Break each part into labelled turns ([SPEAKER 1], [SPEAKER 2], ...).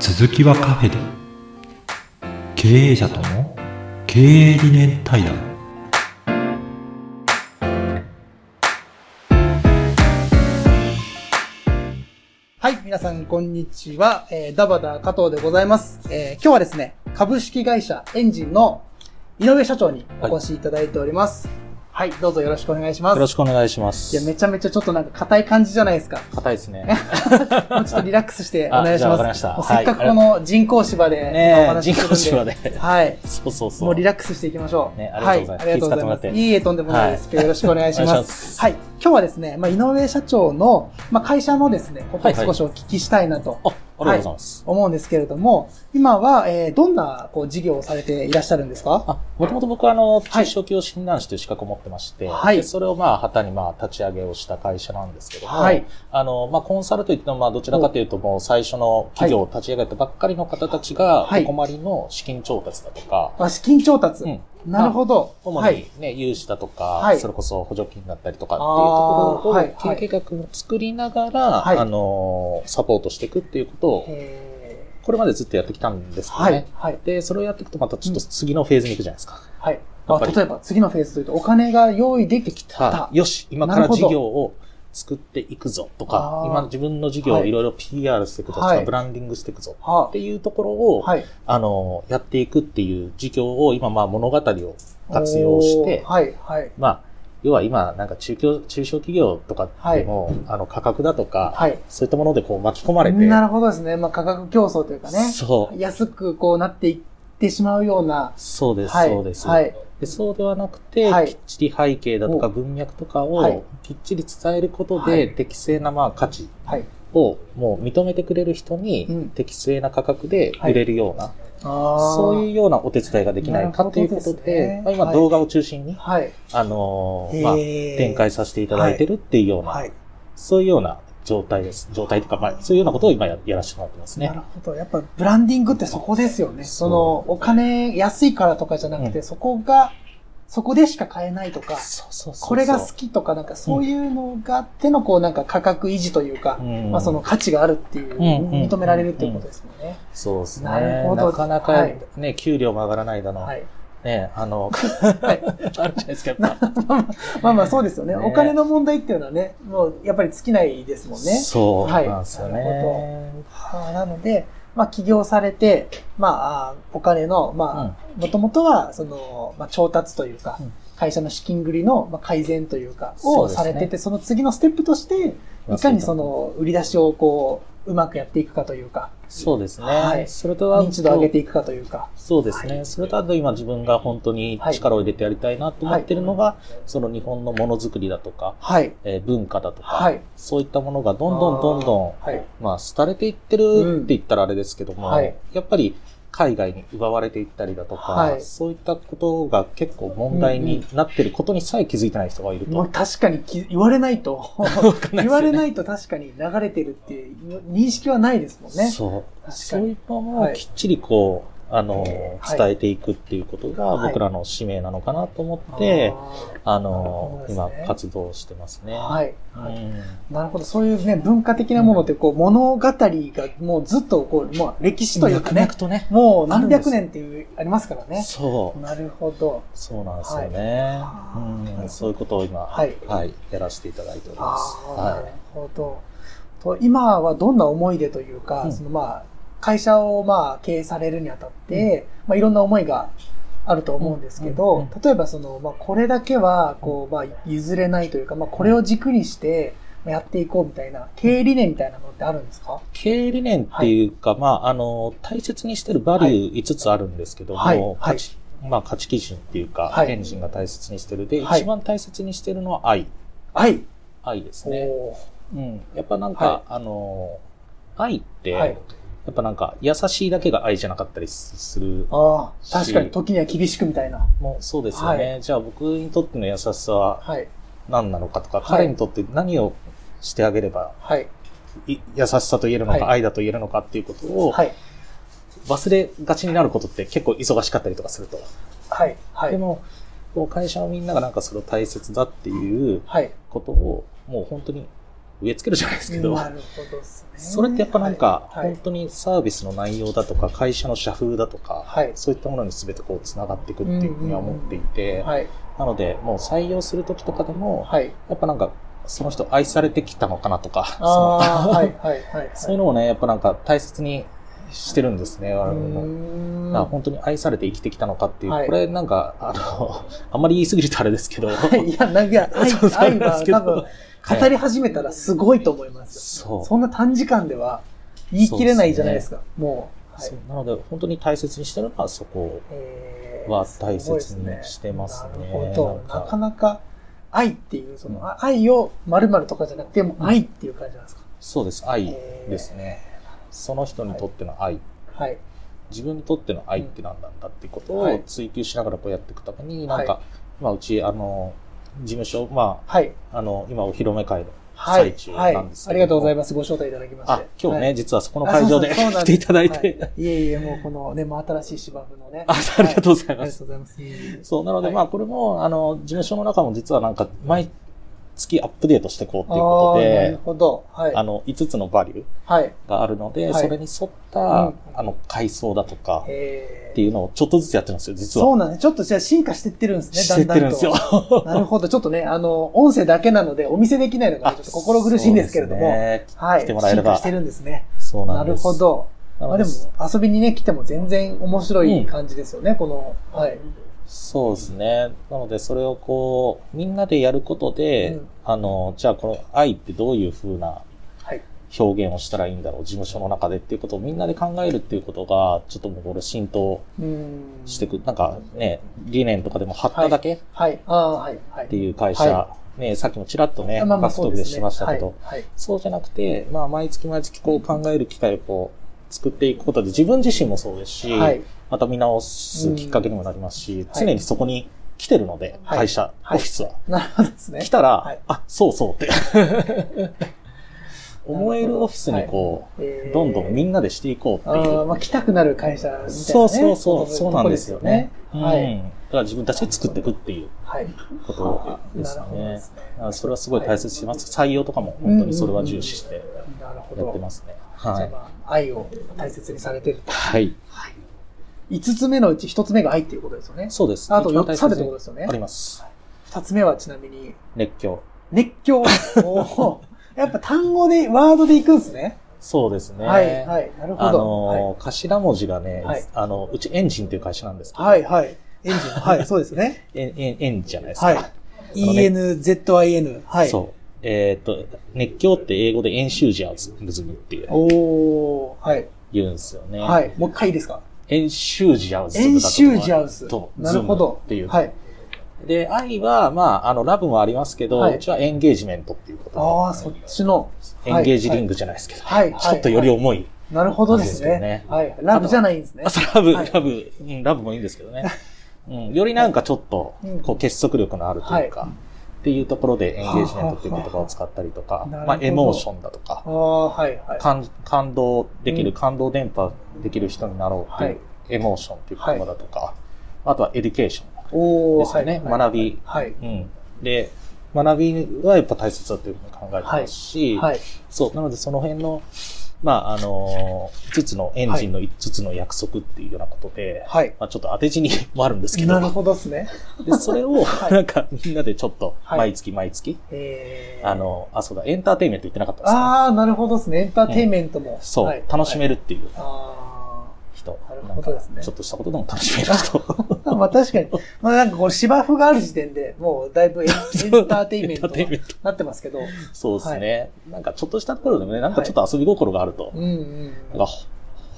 [SPEAKER 1] 続きはカフェで経営者との経営理念対談
[SPEAKER 2] はい、皆さん、こんにちは。えーダバダ加藤でございます。えー今日はですね、株式会社エンジンの井上社長にお越しいただいております。はい、どうぞよろしくお願いします。
[SPEAKER 3] よろしくお願いしま
[SPEAKER 2] いや、
[SPEAKER 3] す。
[SPEAKER 2] めちゃめちゃちょっとなんか硬い感じじゃないですか。
[SPEAKER 3] 硬いですね。
[SPEAKER 2] もうちょっとリラックスしてお願いします。
[SPEAKER 3] わかりました
[SPEAKER 2] せっかくこの人工芝で
[SPEAKER 3] ね人工芝で
[SPEAKER 2] はい。
[SPEAKER 3] そうそうそう。
[SPEAKER 2] もうリラックスしていきましょう。
[SPEAKER 3] ねありがとうございます
[SPEAKER 2] はありがとうございいえいえ、とんでもないです。よろしくお願いします。はい。今日はですね、まあ、井上社長の、まあ、会社のですね、ことを少しお聞きしたいなと。
[SPEAKER 3] あ、ありがとうございます。
[SPEAKER 2] 思うんですけれども、今は、えーどんなこう事業をされていらっしゃるんですか？
[SPEAKER 3] あ、もともと僕はあの、
[SPEAKER 2] はい
[SPEAKER 3] 中小企業診断士という資格を持ってまして、
[SPEAKER 2] はい。
[SPEAKER 3] でそれをまあ、旗にまあ、立ち上げをした会社なんですけども、
[SPEAKER 2] はい。
[SPEAKER 3] あの、まあ、コンサルといっても、まあ、どちらかというと、もう最初の企業を立ち上げたばっかりの方たちが、
[SPEAKER 2] はい。
[SPEAKER 3] お困りの資金調達だとか、
[SPEAKER 2] あ資金調達。
[SPEAKER 3] うん
[SPEAKER 2] なるほど。
[SPEAKER 3] 主
[SPEAKER 2] はい
[SPEAKER 3] にね、融資だとか、
[SPEAKER 2] はい
[SPEAKER 3] それこそ補助金だったりとかっていうところを、経営計画を作りながら、
[SPEAKER 2] はい
[SPEAKER 3] あの、サポートしていくっていうことを、
[SPEAKER 2] え
[SPEAKER 3] これまでずっとやってきたんですけどね。。
[SPEAKER 2] はい。
[SPEAKER 3] で、それをやっていくとまたちょっと次のフェーズに行くじゃないですか。
[SPEAKER 2] はい。
[SPEAKER 3] やっぱり
[SPEAKER 2] あ例えば、次のフェーズというと、お金が用意できてきた
[SPEAKER 3] は。いよし、今から事業を作っていくぞとか今自分の事業をいろいろ PR していくぞとか、
[SPEAKER 2] はい
[SPEAKER 3] ブランディングしていくぞ
[SPEAKER 2] は
[SPEAKER 3] っていうところを、
[SPEAKER 2] はい。
[SPEAKER 3] あの、やっていくっていう事業を今まあ物語を活用して
[SPEAKER 2] はい。はい。
[SPEAKER 3] まあ、要は今、なんか中小、中小企業とかでも、あの、価格だとか、
[SPEAKER 2] はい。
[SPEAKER 3] そういったものでこう巻き込まれて、
[SPEAKER 2] なるほどですね。まあ、価格競争というかね。
[SPEAKER 3] そう、
[SPEAKER 2] 安くこうなっていってしまうような。
[SPEAKER 3] そうです、
[SPEAKER 2] はい。
[SPEAKER 3] そうです、
[SPEAKER 2] はい。
[SPEAKER 3] で。そうではなくて、
[SPEAKER 2] はい。
[SPEAKER 3] きっちり背景だとか文脈とか
[SPEAKER 2] はい。
[SPEAKER 3] をきっちり伝えることで、
[SPEAKER 2] はい。
[SPEAKER 3] 適正なまあ価値
[SPEAKER 2] はい。
[SPEAKER 3] をもう認めてくれる人
[SPEAKER 2] うん。
[SPEAKER 3] に適正な価格で売れるような、
[SPEAKER 2] あ
[SPEAKER 3] そういうようなお手伝いができないかということ
[SPEAKER 2] で
[SPEAKER 3] まあ、今
[SPEAKER 2] はい。
[SPEAKER 3] 動画を中心に、
[SPEAKER 2] はい。
[SPEAKER 3] あのーまあ、展開させていただいてるっていうような、
[SPEAKER 2] はい。
[SPEAKER 3] そういうような状態です。状態とか、まあ、そういうようなことを今ややらせてもらってますね
[SPEAKER 2] なる。ほど。やっぱブランディングってそこですよね。
[SPEAKER 3] そ
[SPEAKER 2] の、お金安いからとかじゃなくて、
[SPEAKER 3] うん
[SPEAKER 2] そこが、そこでしか買えないとか、
[SPEAKER 3] そうそうそう
[SPEAKER 2] これが好きとか、なんかそういうのがあっての、こうなんか価格維持というか、
[SPEAKER 3] うん
[SPEAKER 2] まあその価値があるっていう、
[SPEAKER 3] うん
[SPEAKER 2] 認められるっていうことですもんね。
[SPEAKER 3] そうですね。
[SPEAKER 2] なるほど
[SPEAKER 3] なかなか
[SPEAKER 2] はい
[SPEAKER 3] ね、給料も上がらないだの、
[SPEAKER 2] はい。
[SPEAKER 3] ね、あの、
[SPEAKER 2] はい。
[SPEAKER 3] あるじゃないですか。
[SPEAKER 2] まあまあそうですよね。
[SPEAKER 3] ね
[SPEAKER 2] お金の問題っていうのはね、もうやっぱり尽きないですもんね。
[SPEAKER 3] そう
[SPEAKER 2] はい
[SPEAKER 3] なんですよ
[SPEAKER 2] な
[SPEAKER 3] ね。
[SPEAKER 2] あーなので、まあ起業されて、まあお金の、まあ、もともとは、その、まあ調達というか、
[SPEAKER 3] うん
[SPEAKER 2] 会社の資金繰りのまあ改善というか、をされてて、その次のステップとして、いかにその売り出しをこう、うまくやっていくかというか、
[SPEAKER 3] そうですね。
[SPEAKER 2] はい
[SPEAKER 3] それとは、
[SPEAKER 2] 認知度を上げていくかというか。
[SPEAKER 3] そうですね。
[SPEAKER 2] はい
[SPEAKER 3] それとあと今自分が本当に力を入れてやりたいなと思ってるのが、その日本のものづくりだとか、
[SPEAKER 2] はい。
[SPEAKER 3] えー文化だとか、
[SPEAKER 2] はい。
[SPEAKER 3] そういったものがどんどんどんどん、
[SPEAKER 2] はい。
[SPEAKER 3] まあ、廃れていってるって言ったらあれですけども、
[SPEAKER 2] はい
[SPEAKER 3] やっぱり海外に奪われていったりだとか、
[SPEAKER 2] はい
[SPEAKER 3] そういったことが結構問題になってることにさえ気づいてない人がいると。
[SPEAKER 2] もう確かにき言われないと、
[SPEAKER 3] ね
[SPEAKER 2] 言われないと確かに流れてるっていう認識はないですもんね。
[SPEAKER 3] そう。そういうの
[SPEAKER 2] はい
[SPEAKER 3] をきっちりこう、あの、
[SPEAKER 2] はい
[SPEAKER 3] 伝えていくっていうことが
[SPEAKER 2] はい
[SPEAKER 3] 僕らの使命なのかなと思って、あの、今活動してますね。
[SPEAKER 2] はい。なるほど。そういうね、文化的なものって、こう、物語がもうずっと、こう、まあ、歴史というかね
[SPEAKER 3] とね。
[SPEAKER 2] もう何百年っていう、ありますからね。
[SPEAKER 3] そう。
[SPEAKER 2] なるほど。
[SPEAKER 3] そうなんですよね。
[SPEAKER 2] はい
[SPEAKER 3] うん、そういうことを今、
[SPEAKER 2] は
[SPEAKER 3] はいい、やらせていただいております。
[SPEAKER 2] ああ、なる
[SPEAKER 3] は
[SPEAKER 2] ほど。と今はどんな思い出というか、
[SPEAKER 3] うん
[SPEAKER 2] そのまあ、会社をまあ、経営されるにあたって、まあ、いろんな思いがあると思うんですけど、例えばその、まあ、これだけは、こう、まあ、譲れないというか、まあ、これを軸にして、まあやっていこうみたいな、経営理念みたいなのってあるんですか？
[SPEAKER 3] い。経営理念っていうか、まあ、あの、大切にしてるバリュー5つあるんですけども、
[SPEAKER 2] はい。はい。
[SPEAKER 3] 価値まあ、価値基準っていうか、
[SPEAKER 2] はい。
[SPEAKER 3] エンジンが大切にしてる。で、
[SPEAKER 2] はい。
[SPEAKER 3] 一番大切にしてるのは愛。
[SPEAKER 2] はい。
[SPEAKER 3] 愛ですね。うん。やっぱなんか、
[SPEAKER 2] はい。
[SPEAKER 3] あの、愛って、
[SPEAKER 2] はい
[SPEAKER 3] やっぱなんか、優しいだけが愛じゃなかったりする。
[SPEAKER 2] ああ、確かに時には厳しくみたいな。
[SPEAKER 3] もうそうですよね。
[SPEAKER 2] は
[SPEAKER 3] じゃあ僕にとっての優しさは
[SPEAKER 2] はい。
[SPEAKER 3] 何なのかとか、
[SPEAKER 2] はい
[SPEAKER 3] 彼にとって何をしてあげれば、
[SPEAKER 2] はい。
[SPEAKER 3] い優しさと言えるのか、
[SPEAKER 2] はい
[SPEAKER 3] 愛だと言えるのかっていうことを
[SPEAKER 2] はい。
[SPEAKER 3] 忘れがちになることって結構忙しかったりとかすると。
[SPEAKER 2] はい。はい。
[SPEAKER 3] でも、会社のみんながなんかそれを大切だっていう
[SPEAKER 2] はい。
[SPEAKER 3] ことを、もう本当に植え付けるじゃないですけど、
[SPEAKER 2] なるほど。
[SPEAKER 3] それってやっぱなんか、
[SPEAKER 2] はい。
[SPEAKER 3] 本当にサービスの内容だとか、会社の社風だとか、
[SPEAKER 2] はい。
[SPEAKER 3] そういったものに全てこう繋がっていくっていうふうには思っていて、
[SPEAKER 2] はい。
[SPEAKER 3] なので、もう採用するときとかでも、
[SPEAKER 2] はい。
[SPEAKER 3] やっぱなんか、その人愛されてきたのかなとか、そういうのをね、やっぱなんか大切にしてるんですね、我々も。本当に愛されて生きてきたのかっていう、
[SPEAKER 2] はい。
[SPEAKER 3] これなんか、あの、あんまり言い過ぎるとあれですけど、
[SPEAKER 2] いや、なんか、愛、愛は多分、語り始めたらすごいと思いますよ。
[SPEAKER 3] そう。
[SPEAKER 2] そんな短時間では言い切れないじゃないですか。もう。はい
[SPEAKER 3] そうなので、本当に大切にしてるのはそこ
[SPEAKER 2] えー
[SPEAKER 3] は大切にしてますね
[SPEAKER 2] なるほど。
[SPEAKER 3] な
[SPEAKER 2] なかなか愛っていう、その、
[SPEAKER 3] うん
[SPEAKER 2] あ愛を〇〇とかじゃなくて、もう愛っていう感じなんですか？
[SPEAKER 3] そうです、愛
[SPEAKER 2] えー
[SPEAKER 3] ですね。その人にとっての愛、
[SPEAKER 2] はい。
[SPEAKER 3] 自分にとっての愛って何なんだっていうこと
[SPEAKER 2] はい
[SPEAKER 3] を追求しながらこうやっていくために、なん
[SPEAKER 2] は
[SPEAKER 3] か、まあ、うち、あの、事務所、ま
[SPEAKER 2] はい。
[SPEAKER 3] あ、あの、今お披露目会の
[SPEAKER 2] はい
[SPEAKER 3] 最。中
[SPEAKER 2] はい。
[SPEAKER 3] なんです
[SPEAKER 2] ありがとうござい
[SPEAKER 3] ま
[SPEAKER 2] ます。ご招待いただきまして。
[SPEAKER 3] あ、今日ね、
[SPEAKER 2] はい
[SPEAKER 3] 実はそこの会場で来ていただい
[SPEAKER 2] は
[SPEAKER 3] て、
[SPEAKER 2] いえいえ、もうこのね、真新しい芝生のね。
[SPEAKER 3] あありがとうござい
[SPEAKER 2] はありが
[SPEAKER 3] ます。
[SPEAKER 2] とうございます。
[SPEAKER 3] そう、なので、
[SPEAKER 2] はい
[SPEAKER 3] まあ、これも、あの、事務所の中も実はなんか、毎月アップデートしていこうっていうこと
[SPEAKER 2] あーなる
[SPEAKER 3] で、
[SPEAKER 2] ほど。はい。
[SPEAKER 3] あの、5つのバリュー
[SPEAKER 2] はい。
[SPEAKER 3] があるので、
[SPEAKER 2] はい
[SPEAKER 3] それに沿った、
[SPEAKER 2] うん
[SPEAKER 3] あの、階層だとか、
[SPEAKER 2] え
[SPEAKER 3] っていうのをちょっとずつやってるんですよ、実は。
[SPEAKER 2] そうなんです。ちょっとじゃあ進化してってるんですね、
[SPEAKER 3] してってるんですよ。
[SPEAKER 2] だんだんと。なるほど。ちょっとね、あの、音声だけなのでお見せできないのがちょっと心苦しいんですけれども。
[SPEAKER 3] ね
[SPEAKER 2] はい。
[SPEAKER 3] 来てもらえれば
[SPEAKER 2] 進化してるんですね。
[SPEAKER 3] そうなです。
[SPEAKER 2] なんるほ。ど。まあでも、遊びにね、来ても全然面白い感じですよね、この、はい。
[SPEAKER 3] そうですね。なので、それをこう、みんなでやることで、
[SPEAKER 2] うん
[SPEAKER 3] あの、じゃあこの愛ってどういう風な
[SPEAKER 2] はい。
[SPEAKER 3] 表現をしたらいいんだろう、事務所の中でっていうことをみんなで考えるっていうことが、ちょっともうこれ浸透。してく、なんかね、理念とかでも貼っただけっ
[SPEAKER 2] はい。ああ、はい。はい。
[SPEAKER 3] ていう会社、
[SPEAKER 2] は
[SPEAKER 3] ね、さっきもちらっとね、
[SPEAKER 2] あまあまあ
[SPEAKER 3] でしましたけど、
[SPEAKER 2] はい。はい
[SPEAKER 3] そうじゃなくて、まあ、毎月毎月こう考える機会をこう、作っていくことで自分自身もそうですし、
[SPEAKER 2] はい。
[SPEAKER 3] また見直すきっかけにもなりますし、
[SPEAKER 2] ん
[SPEAKER 3] 常にそこに来てるので、
[SPEAKER 2] はい
[SPEAKER 3] 会社、
[SPEAKER 2] はい
[SPEAKER 3] オフィスは。
[SPEAKER 2] なるほどですね。
[SPEAKER 3] 来たら、
[SPEAKER 2] はい
[SPEAKER 3] あ、そうそうって。思えるオフィスにこう、
[SPEAKER 2] えー
[SPEAKER 3] どんどんみんなでしていこうっていう。
[SPEAKER 2] ああ、まあ来たくなる会社みたいなね。
[SPEAKER 3] そうそうそう、そうなんですよね。うん。
[SPEAKER 2] はい。
[SPEAKER 3] だから自分たちで作っていくっていう
[SPEAKER 2] はい。
[SPEAKER 3] ことですね
[SPEAKER 2] す。ね。
[SPEAKER 3] あそれはすごい大切にしてます。採用とかも本当にそれは重視して
[SPEAKER 2] なるほど。
[SPEAKER 3] やってますね。
[SPEAKER 2] じゃ
[SPEAKER 3] はい。
[SPEAKER 2] あまあ、愛を大切にされてると。
[SPEAKER 3] はい。
[SPEAKER 2] 5つ目のうち1つ目が愛っていうことですよね。
[SPEAKER 3] そうです。
[SPEAKER 2] あと
[SPEAKER 3] 一番
[SPEAKER 2] 4つあるってことですよね
[SPEAKER 3] あります。
[SPEAKER 2] 2つ目はちなみに、
[SPEAKER 3] 熱狂。
[SPEAKER 2] 熱狂。やっぱ単語で、ワードでいくんですね。
[SPEAKER 3] そうですね。
[SPEAKER 2] はい、はい。なるほ
[SPEAKER 3] あ
[SPEAKER 2] ど。
[SPEAKER 3] のー、頭文字がね、
[SPEAKER 2] はい
[SPEAKER 3] あの、うちエンジンっていう会社なんですけど、
[SPEAKER 2] はい、はい。エンジン。はい、そうですね。
[SPEAKER 3] エン、エン、エンじゃないですか。
[SPEAKER 2] はい。
[SPEAKER 3] のね
[SPEAKER 2] ENZIN。はい。
[SPEAKER 3] そう。えっ、と、熱狂って英語でエンシュージアズムっていう
[SPEAKER 2] おー、はい。
[SPEAKER 3] 言うんですよね。
[SPEAKER 2] はい。もう一回いいですか？
[SPEAKER 3] エンシュージアズム
[SPEAKER 2] エンシュージアウス。
[SPEAKER 3] と、
[SPEAKER 2] なるほど。
[SPEAKER 3] っていう。
[SPEAKER 2] はい。
[SPEAKER 3] で、愛は、まあ、あの、ラブもありますけど、
[SPEAKER 2] はいう
[SPEAKER 3] ちはエンゲージメントっていうことで
[SPEAKER 2] ああ、そっちの。
[SPEAKER 3] エンゲージリン
[SPEAKER 2] グ。
[SPEAKER 3] グじゃないですけど、
[SPEAKER 2] はいはい
[SPEAKER 3] ちょっとより重い。
[SPEAKER 2] なるほどですね
[SPEAKER 3] よ。
[SPEAKER 2] はい。ラブじゃないんですね
[SPEAKER 3] あ、。ラブ、
[SPEAKER 2] はい
[SPEAKER 3] ラブ、うん、ラブもいいんですけどね。うん、よりなんかちょっと
[SPEAKER 2] うん、
[SPEAKER 3] こう、結束力のあるというか、
[SPEAKER 2] はい
[SPEAKER 3] っていうところでエンゲージメントっていう言葉を使ったりとか、まあ、エモーションだとか
[SPEAKER 2] あ、あ、はい、はい。
[SPEAKER 3] 感感動できる、
[SPEAKER 2] うん
[SPEAKER 3] 感動伝播できる人になろうっていう、
[SPEAKER 2] はい
[SPEAKER 3] エモーションっていう言葉だとか、あとはエデュケーションです学び、
[SPEAKER 2] はい。
[SPEAKER 3] うん。で、学びはやっぱ大切だというふうに考えてますし、
[SPEAKER 2] はい。
[SPEAKER 3] そう、なのでその辺の、まあ、あの5つのエンジンの5つの約束っていうようなことで、
[SPEAKER 2] はい。
[SPEAKER 3] まあ、ちょっと当て字に もあるんですけど、
[SPEAKER 2] なるほどですね。
[SPEAKER 3] で、それを、
[SPEAKER 2] はい
[SPEAKER 3] なんか、みんなでちょっと、
[SPEAKER 2] はい
[SPEAKER 3] 毎月毎月、
[SPEAKER 2] えー。
[SPEAKER 3] あ、の、あ、そうだ、エンターテインメント言ってなかったですね。
[SPEAKER 2] ああ、なるほどですね。エンターテインメントも。
[SPEAKER 3] そう、
[SPEAKER 2] はい
[SPEAKER 3] 楽しめ
[SPEAKER 2] る。
[SPEAKER 3] るっていう
[SPEAKER 2] あ
[SPEAKER 3] 人。
[SPEAKER 2] なるほどですね
[SPEAKER 3] なんかちょっとしたことでも楽しめる人。
[SPEAKER 2] あ。まあ確かに。まあなんかこう芝生がある時点でもうだいぶ エンターテインメントになってますけど。
[SPEAKER 3] そうですね、なんかちょっとしたところでもね、なんかちょっと遊び心があると、
[SPEAKER 2] うんうん。
[SPEAKER 3] なんかほ、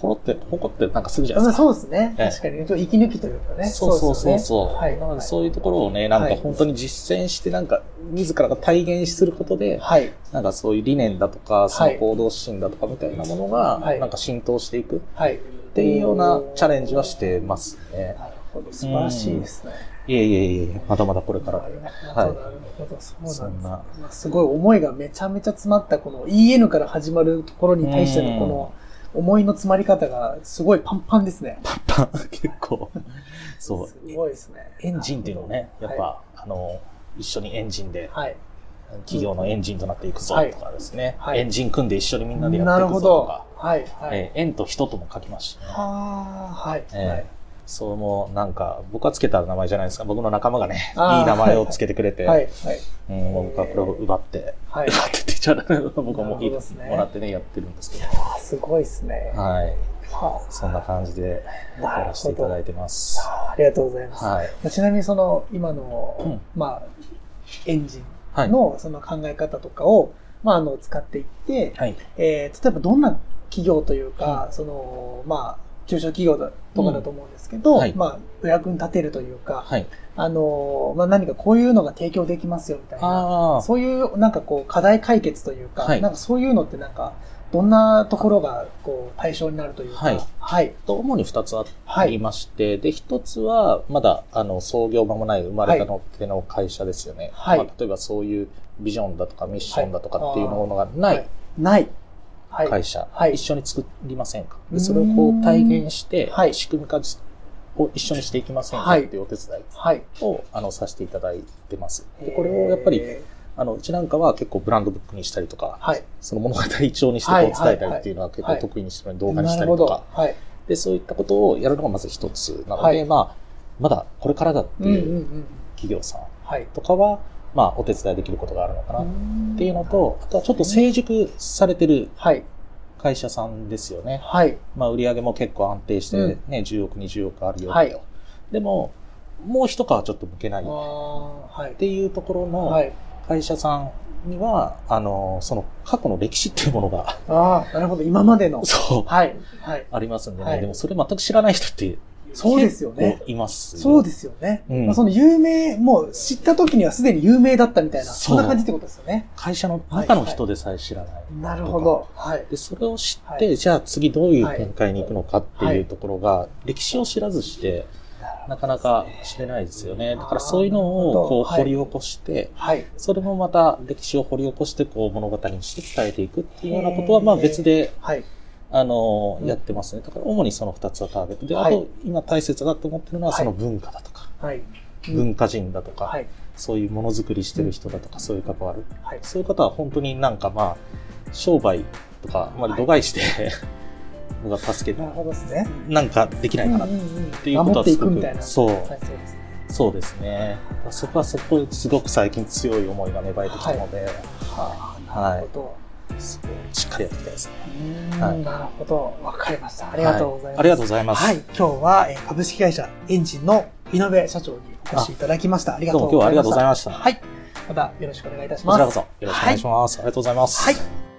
[SPEAKER 3] ほろって、ほこってなんかするじゃない
[SPEAKER 2] まあ
[SPEAKER 3] ですか。
[SPEAKER 2] そうですね。
[SPEAKER 3] ええ
[SPEAKER 2] 確かに。ちょっと息抜きというかね。
[SPEAKER 3] そうそうそうそう。
[SPEAKER 2] はい。
[SPEAKER 3] なのでそういうところをね、なんか本当に実践して、なんか自らが体現することで、
[SPEAKER 2] はい。
[SPEAKER 3] なんかそういう理念だとか、その行動指針だとかみたいなものが、
[SPEAKER 2] はい
[SPEAKER 3] なんか浸透していくっ
[SPEAKER 2] はい。って
[SPEAKER 3] いうようなチャレンジはしてますね。
[SPEAKER 2] なるほど。素晴らしいですね。
[SPEAKER 3] いえいえいえ、まだまだこれからはい
[SPEAKER 2] なるほど。そうなんです。すごい思いがめちゃめちゃ詰まったこの EN から始まるところに対してのこの思いの詰まり方がすごいパンパンですね。
[SPEAKER 3] パン結構、そう
[SPEAKER 2] す。ごいですね。
[SPEAKER 3] エンジンっていうのをね、やっぱ、あの、一緒にエンジンで、
[SPEAKER 2] はい。
[SPEAKER 3] 企業のエンジンとなっていくぞとかですね、
[SPEAKER 2] はい
[SPEAKER 3] エンジン組んで一緒にみんなでやって
[SPEAKER 2] いるほど
[SPEAKER 3] ぞとか、。
[SPEAKER 2] はい。はい。
[SPEAKER 3] えー縁と人とも書きますしね。
[SPEAKER 2] はあ、はい。
[SPEAKER 3] えー
[SPEAKER 2] はい
[SPEAKER 3] そうもなんか、僕はつけた名前じゃないですか。僕の仲間がね、いい名前をつけてくれて、
[SPEAKER 2] はい。はい。
[SPEAKER 3] うん、僕はこれを奪って、
[SPEAKER 2] はい。
[SPEAKER 3] 奪ってって言っちゃダメだな僕はもういい
[SPEAKER 2] ですね
[SPEAKER 3] もらってね、やってるんですけど。
[SPEAKER 2] あすごいですね。
[SPEAKER 3] はい。
[SPEAKER 2] は
[SPEAKER 3] そんな感じでやらせていただいてます。
[SPEAKER 2] あ、ありがとうございます。
[SPEAKER 3] はい。
[SPEAKER 2] ちなみにその、今の、
[SPEAKER 3] うん
[SPEAKER 2] まあ、エンジン
[SPEAKER 3] はい。
[SPEAKER 2] のその考え方とかを、まあ、あの、使っていって、
[SPEAKER 3] はい。
[SPEAKER 2] えー例えばどんな企業というか、その、まあ、中小企業だとかだと思うんですけど、
[SPEAKER 3] うんはい
[SPEAKER 2] まあ、お役に立てるというか、
[SPEAKER 3] はい。
[SPEAKER 2] あの、まあ、何かこういうのが提供できますよみたいな。そういうなんかこう課題解決というか、
[SPEAKER 3] はい
[SPEAKER 2] なんかそういうのってなんか、どんなところがこう対象になるというか、
[SPEAKER 3] はい
[SPEAKER 2] はい。
[SPEAKER 3] と主に二つあ
[SPEAKER 2] はい
[SPEAKER 3] りまして、で、一つは、まだ、あの、創業間もない生まれたのっての会社ですよね。
[SPEAKER 2] はい
[SPEAKER 3] まあ、例えばそういうビジョンだとかミッションだとかっていうものがない
[SPEAKER 2] はいない。はい。
[SPEAKER 3] 会社、
[SPEAKER 2] はい
[SPEAKER 3] 一緒に作りませんか？でそれをこう体現して、
[SPEAKER 2] はい
[SPEAKER 3] 仕組み化を一緒にしていきませんか
[SPEAKER 2] はい
[SPEAKER 3] っていうお手伝い
[SPEAKER 2] はい。
[SPEAKER 3] を、あの、させていただいてます。で、これをやっぱり、
[SPEAKER 2] え
[SPEAKER 3] あの、うちなんかは結構ブランドブックにしたりとか、
[SPEAKER 2] ーはい。
[SPEAKER 3] その物語調にしてこ
[SPEAKER 2] はいう
[SPEAKER 3] 伝えたりっていうのは結構
[SPEAKER 2] はい
[SPEAKER 3] 得意にしてるので動画にしたりとか、
[SPEAKER 2] はい。
[SPEAKER 3] で、そういったことをやるのがまず一つなので、
[SPEAKER 2] はい
[SPEAKER 3] まあ、まだこれからだって。いうん企業さん
[SPEAKER 2] はい。
[SPEAKER 3] とかは、まあ、お手伝いできることがあるのかなっ
[SPEAKER 2] って
[SPEAKER 3] いうのと、あとはちょっと成熟されてる
[SPEAKER 2] はい。
[SPEAKER 3] 会社さんですよね。
[SPEAKER 2] はい。
[SPEAKER 3] まあ、売り上げも結構安定して
[SPEAKER 2] うん
[SPEAKER 3] ね、10億、20億あるよ、
[SPEAKER 2] はい
[SPEAKER 3] でも、もう一皮ちょっと向けない
[SPEAKER 2] あ
[SPEAKER 3] っ。ていうところの
[SPEAKER 2] はい。
[SPEAKER 3] 会社さんには、あの、その過去の歴史っていうものが、
[SPEAKER 2] ああ、なるほど。今までの。
[SPEAKER 3] そう、
[SPEAKER 2] はい。はい。
[SPEAKER 3] ありますんでね。
[SPEAKER 2] はい
[SPEAKER 3] でもそれ全く知らない人って
[SPEAKER 2] そうですよね
[SPEAKER 3] います。
[SPEAKER 2] そうですよね。
[SPEAKER 3] うん
[SPEAKER 2] まあ、その有名、もう知った時にはすでに有名だったみたいな、
[SPEAKER 3] そ
[SPEAKER 2] んな感じってことですよね。
[SPEAKER 3] 会社の中の人でさえ知らない。
[SPEAKER 2] なるほど。はい。
[SPEAKER 3] で、それを知って、
[SPEAKER 2] はい
[SPEAKER 3] じゃあ次どういう展開に行くのかっていうところが、歴史を知らずして、なかなか知れないですよね。だからそういうのをこう
[SPEAKER 2] はい
[SPEAKER 3] 掘り起こして、
[SPEAKER 2] はい。
[SPEAKER 3] それもまた歴史を掘り起こしてこう物語にして伝えていくっていうようなことは、まあ別で、
[SPEAKER 2] はい。
[SPEAKER 3] あの
[SPEAKER 2] うん
[SPEAKER 3] やってますね。だから主にその二つはターゲットで、
[SPEAKER 2] はい
[SPEAKER 3] あと今大切だと思ってるのは
[SPEAKER 2] はい
[SPEAKER 3] その文化だとか、
[SPEAKER 2] はい。
[SPEAKER 3] 文化人だとか、
[SPEAKER 2] はい。
[SPEAKER 3] そういうものづくりしてる人だとか、そういう関わる。
[SPEAKER 2] はい。
[SPEAKER 3] そういう方は本当になんかまあ、商売とか、まあ、度外視で、僕は助け
[SPEAKER 2] なるほどですね。
[SPEAKER 3] なんかできないかなっ
[SPEAKER 2] うんうん
[SPEAKER 3] ていうことはすごく
[SPEAKER 2] くみたいな。
[SPEAKER 3] そう
[SPEAKER 2] はい、そうですね。
[SPEAKER 3] そうですね。そこはそこすごく最近強い思いが芽生えてきたので、
[SPEAKER 2] はあ、
[SPEAKER 3] はい
[SPEAKER 2] なるほど。
[SPEAKER 3] そこをしっかりやっていきたいですね。はい
[SPEAKER 2] なるほど。わかりました。ありがとうございます。
[SPEAKER 3] はありがとうございます。
[SPEAKER 2] はい。今日は、えー株式会社エンジンの井上社長にお越しいただきました。ありがと
[SPEAKER 3] どうも今日はありがとうござい
[SPEAKER 2] ま
[SPEAKER 3] ました。
[SPEAKER 2] はい。またよろしくお願いいたします。
[SPEAKER 3] こちらこそよろしくお願いします。ありがとうございます。
[SPEAKER 2] はい。